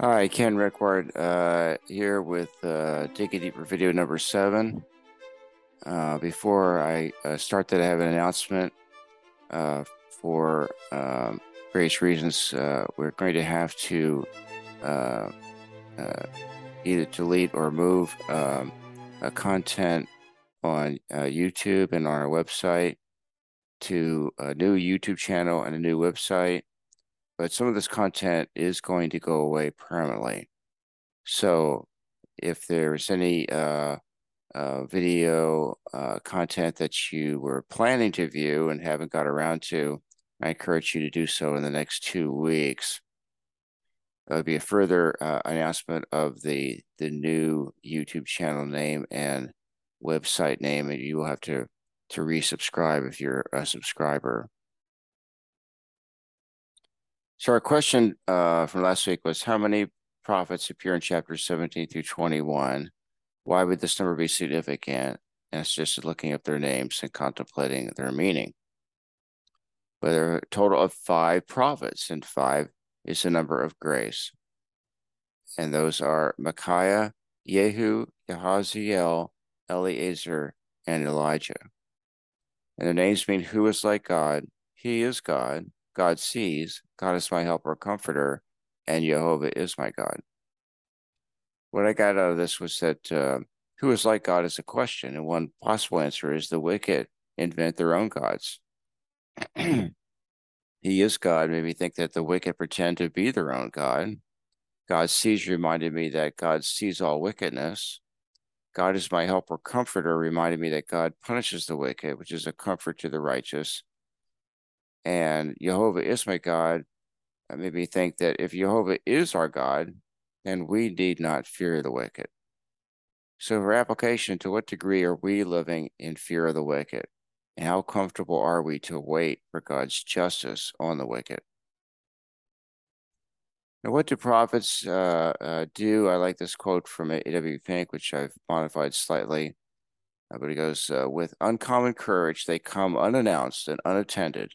Hi, Ken Rickward uh, here with uh, Digging Deeper video number seven. Uh, before I uh, start that, I have an announcement uh, for um, various reasons. Uh, we're going to have to either delete or move um, content on YouTube and on our website to a new YouTube channel and a new website but some of this content is going to go away permanently. So if there's any uh, uh, video uh, content that you were planning to view and haven't got around to, I encourage you to do so in the next two weeks. There'll be a further uh, announcement of the the new YouTube channel name and website name, and you will have to to resubscribe if you're a subscriber. So our question uh, from last week was how many prophets appear in chapters 17 through 21? Why would this number be significant? And it's just looking up their names and contemplating their meaning. But there are a total of five prophets, and five is the number of grace. And those are Micaiah, Jehu, Yahaziel, Eliezer, and Elijah. And their names mean who is like God. He is God. God sees, God is my helper, comforter, and Jehovah is my God. What I got out of this was that uh, who is like God is a question, and one possible answer is the wicked invent their own gods. he is God made me think that the wicked pretend to be their own God. God sees reminded me that God sees all wickedness. God is my helper, comforter reminded me that God punishes the wicked, which is a comfort to the righteous and Jehovah is my God, made me think that if Jehovah is our God, then we need not fear the wicked. So, for application, to what degree are we living in fear of the wicked? And how comfortable are we to wait for God's justice on the wicked? Now, what do prophets uh, uh, do? I like this quote from A.W. Pink, which I've modified slightly. Uh, but he goes, uh, With uncommon courage, they come unannounced and unattended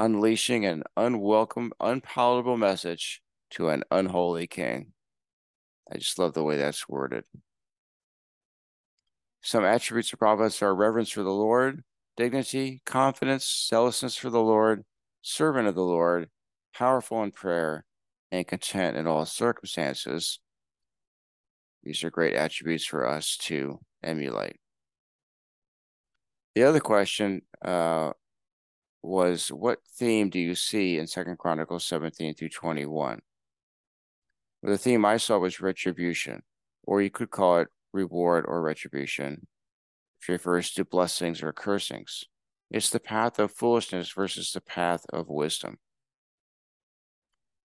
unleashing an unwelcome, unpalatable message to an unholy king. I just love the way that's worded. Some attributes of prophets are reverence for the Lord, dignity, confidence, zealousness for the Lord, servant of the Lord, powerful in prayer, and content in all circumstances. These are great attributes for us to emulate. The other question uh, was what theme do you see in Second Chronicles 17 through 21? Well, the theme I saw was retribution, or you could call it reward or retribution, which refers to blessings or cursings. It's the path of foolishness versus the path of wisdom.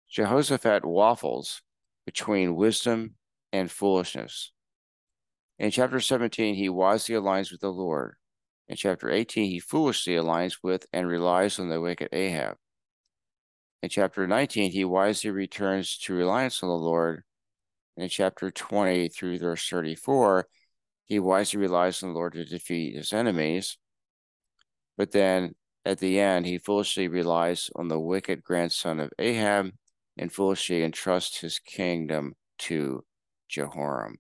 Jehoshaphat waffles between wisdom and foolishness. In chapter 17, he wisely aligns with the Lord, in chapter 18, he foolishly aligns with and relies on the wicked Ahab. In chapter 19, he wisely returns to reliance on the Lord. In chapter 20 through verse 34, he wisely relies on the Lord to defeat his enemies. But then at the end, he foolishly relies on the wicked grandson of Ahab and foolishly entrusts his kingdom to Jehoram.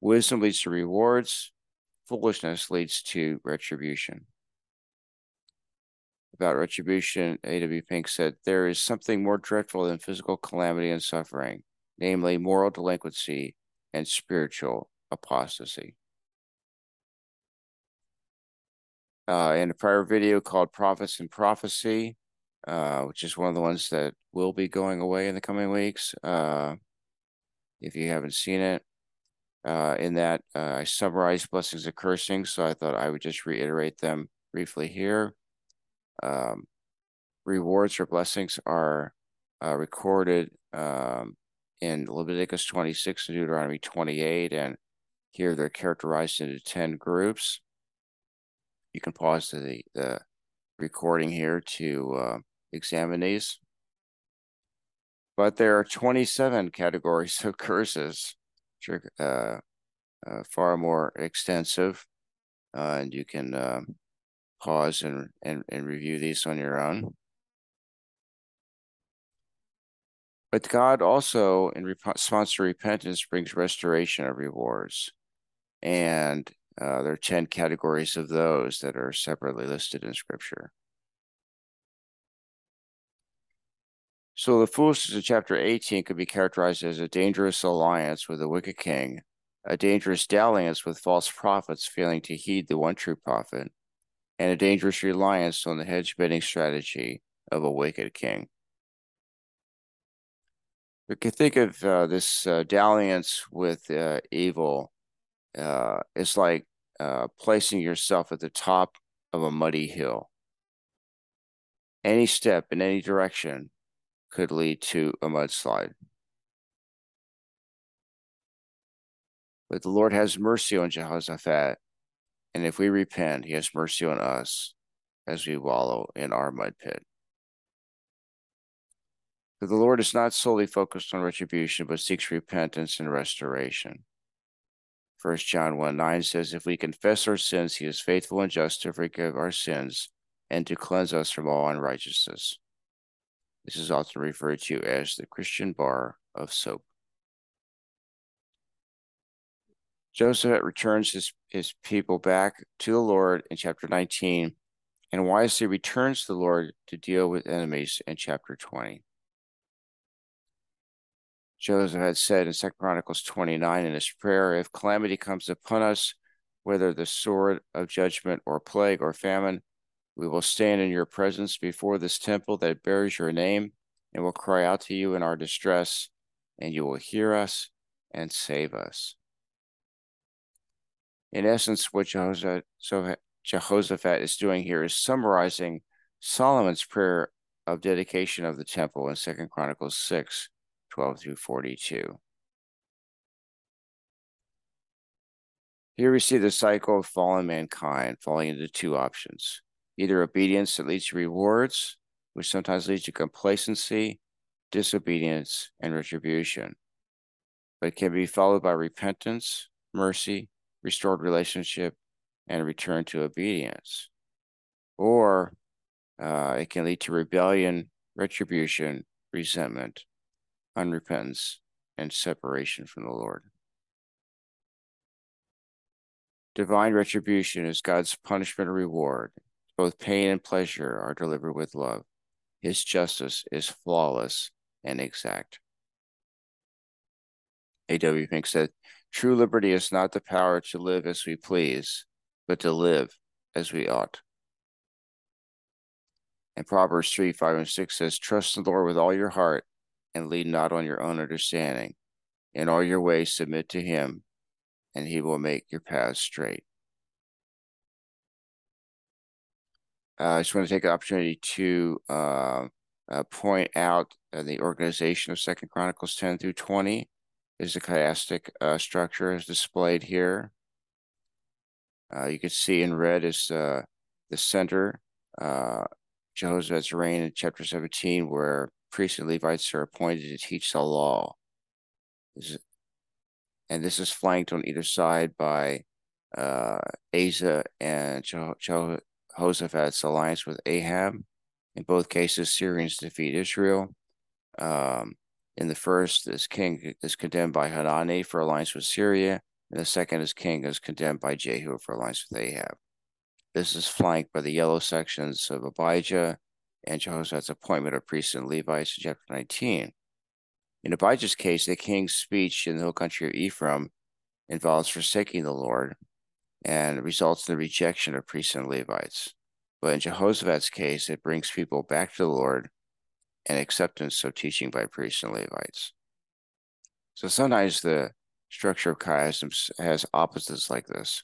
Wisdom leads to rewards, foolishness leads to retribution. About retribution, A.W. Pink said, There is something more dreadful than physical calamity and suffering, namely moral delinquency and spiritual apostasy. Uh, in a prior video called Prophets and Prophecy, uh, which is one of the ones that will be going away in the coming weeks. Uh, if you haven't seen it, uh, in that uh, I summarized blessings and cursing, so I thought I would just reiterate them briefly here. Um, rewards or blessings are uh, recorded um, in Leviticus 26 and Deuteronomy 28, and here they're characterized into 10 groups. You can pause the, the recording here to uh, examine these. But there are 27 categories of curses uh, uh, far more extensive, uh, and you can uh, pause and, and, and review these on your own. But God also, in response to repentance, brings restoration of rewards. And uh, there are 10 categories of those that are separately listed in Scripture. So the foolishness of chapter 18 could be characterized as a dangerous alliance with a wicked king, a dangerous dalliance with false prophets failing to heed the one true prophet, and a dangerous reliance on the hedge betting strategy of a wicked king. We can think of uh, this uh, dalliance with uh, evil. Uh, it's like uh, placing yourself at the top of a muddy hill. Any step in any direction could lead to a mudslide. But the Lord has mercy on Jehoshaphat, and if we repent, he has mercy on us as we wallow in our mud pit. For the Lord is not solely focused on retribution, but seeks repentance and restoration. First John 1 9 says, If we confess our sins, he is faithful and just to forgive our sins and to cleanse us from all unrighteousness. This is often referred to as the Christian bar of soap. Jehoshaphat returns his, his people back to the Lord in chapter 19 and wisely returns to the Lord to deal with enemies in chapter 20. Jehoshaphat had said in Second Chronicles 29 in his prayer, If calamity comes upon us, whether the sword of judgment or plague or famine, we will stand in your presence before this temple that bears your name and will cry out to you in our distress, and you will hear us and save us. In essence, what Jehoshaphat, is doing here is summarizing Solomon's prayer of dedication of the temple in Second Chronicles 6 12 through 42. Here we see the cycle of fallen mankind falling into two options either obedience that leads to rewards, which sometimes leads to complacency, disobedience, and retribution, but it can be followed by repentance, mercy, restored relationship, and return to obedience. Or uh, it can lead to rebellion, retribution, resentment, unrepentance, and separation from the Lord. Divine retribution is God's punishment or reward. Both pain and pleasure are delivered with love. His justice is flawless and exact. A.W. Pink said, True liberty is not the power to live as we please, but to live as we ought. And Proverbs 3 5 and 6 says, Trust the Lord with all your heart and lean not on your own understanding. In all your ways, submit to him, and he will make your paths straight. I just want to take the opportunity to uh, uh, point out uh, the organization of Second Chronicles 10 through 20 is a chiastic uh, structure as displayed here. Uh, you can see in red is the center, Jehoshaphat's reign in chapter 17, where priests and Levites are appointed to teach the law. This is, and this is flanked on either side by uh, Asa and Jehoshaphat's alliance with Ahab. In both cases, Syrians defeat Israel. Um, in the first, this king is condemned by Hanani for alliance with Syria, and the second his king is condemned by Jehu for alliance with Ahab. This is flanked by the yellow sections of Abijah and Jehoshaphat's appointment of priests and Levites in chapter 19. In Abijah's case, the king's speech in the hill country of Ephraim involves forsaking the Lord and results in the rejection of priests and Levites. But in Jehoshaphat's case, it brings people back to the Lord and acceptance of teaching by priests and Levites. So sometimes the structure of chiasms has opposites like this.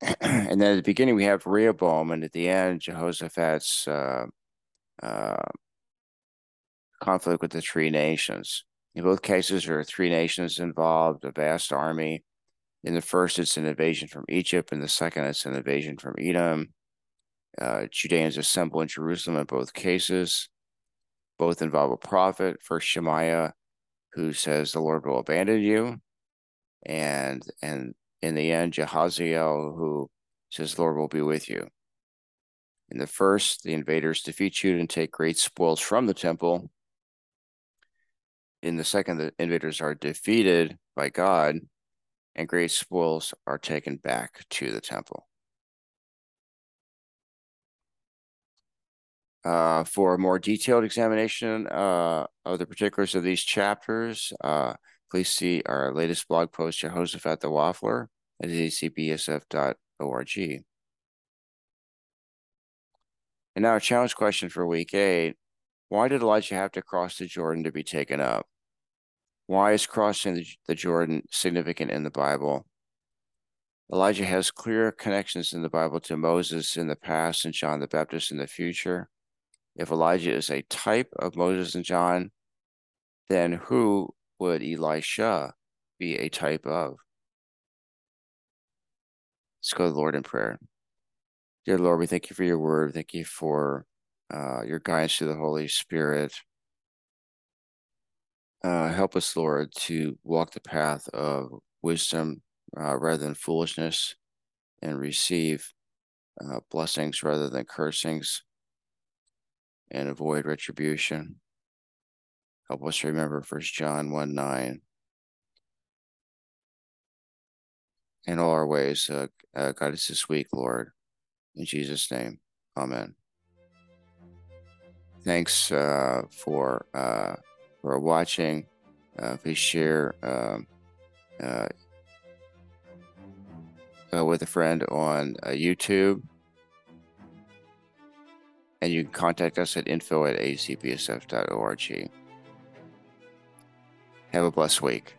and then at the beginning we have Rehoboam, and at the end Jehoshaphat's uh, uh, conflict with the three nations. In both cases, there are three nations involved, a vast army. In the first, it's an invasion from Egypt. In the second, it's an invasion from Edom. Uh, Judeans assemble in Jerusalem in both cases. Both involve a prophet. First, Shemaiah, who says the Lord will abandon you, and and in the end, Jehaziel, who says, The Lord will be with you. In the first, the invaders defeat Judah and take great spoils from the temple. in the second, the invaders are defeated by God and great spoils are taken back to the temple. Uh, for a more detailed examination uh, of the particulars of these chapters, uh, please see our latest blog post, Jehoshaphat the Waffler, at acbsf.org. And now a challenge question for week eight. Why did Elijah have to cross the Jordan to be taken up? Why is crossing the, Jordan significant in the Bible? Elijah has clear connections in the Bible to Moses in the past and John the Baptist in the future. If Elijah is a type of Moses and John, then who would Elisha be a type of? Let's go to the Lord in prayer. Dear Lord, we thank you for your word. Thank you for uh, your guidance through the Holy Spirit. Uh, help us, Lord, to walk the path of wisdom uh, rather than foolishness and receive uh, blessings rather than cursings and avoid retribution. Help us remember First John 1 9. In all our ways, uh, uh, guide us this week, Lord. In Jesus' name, amen. Thanks uh, for uh, for watching. Uh, please share um, uh, uh, with a friend on uh, YouTube. And you can contact us at info at acbsf.org. Have a blessed week.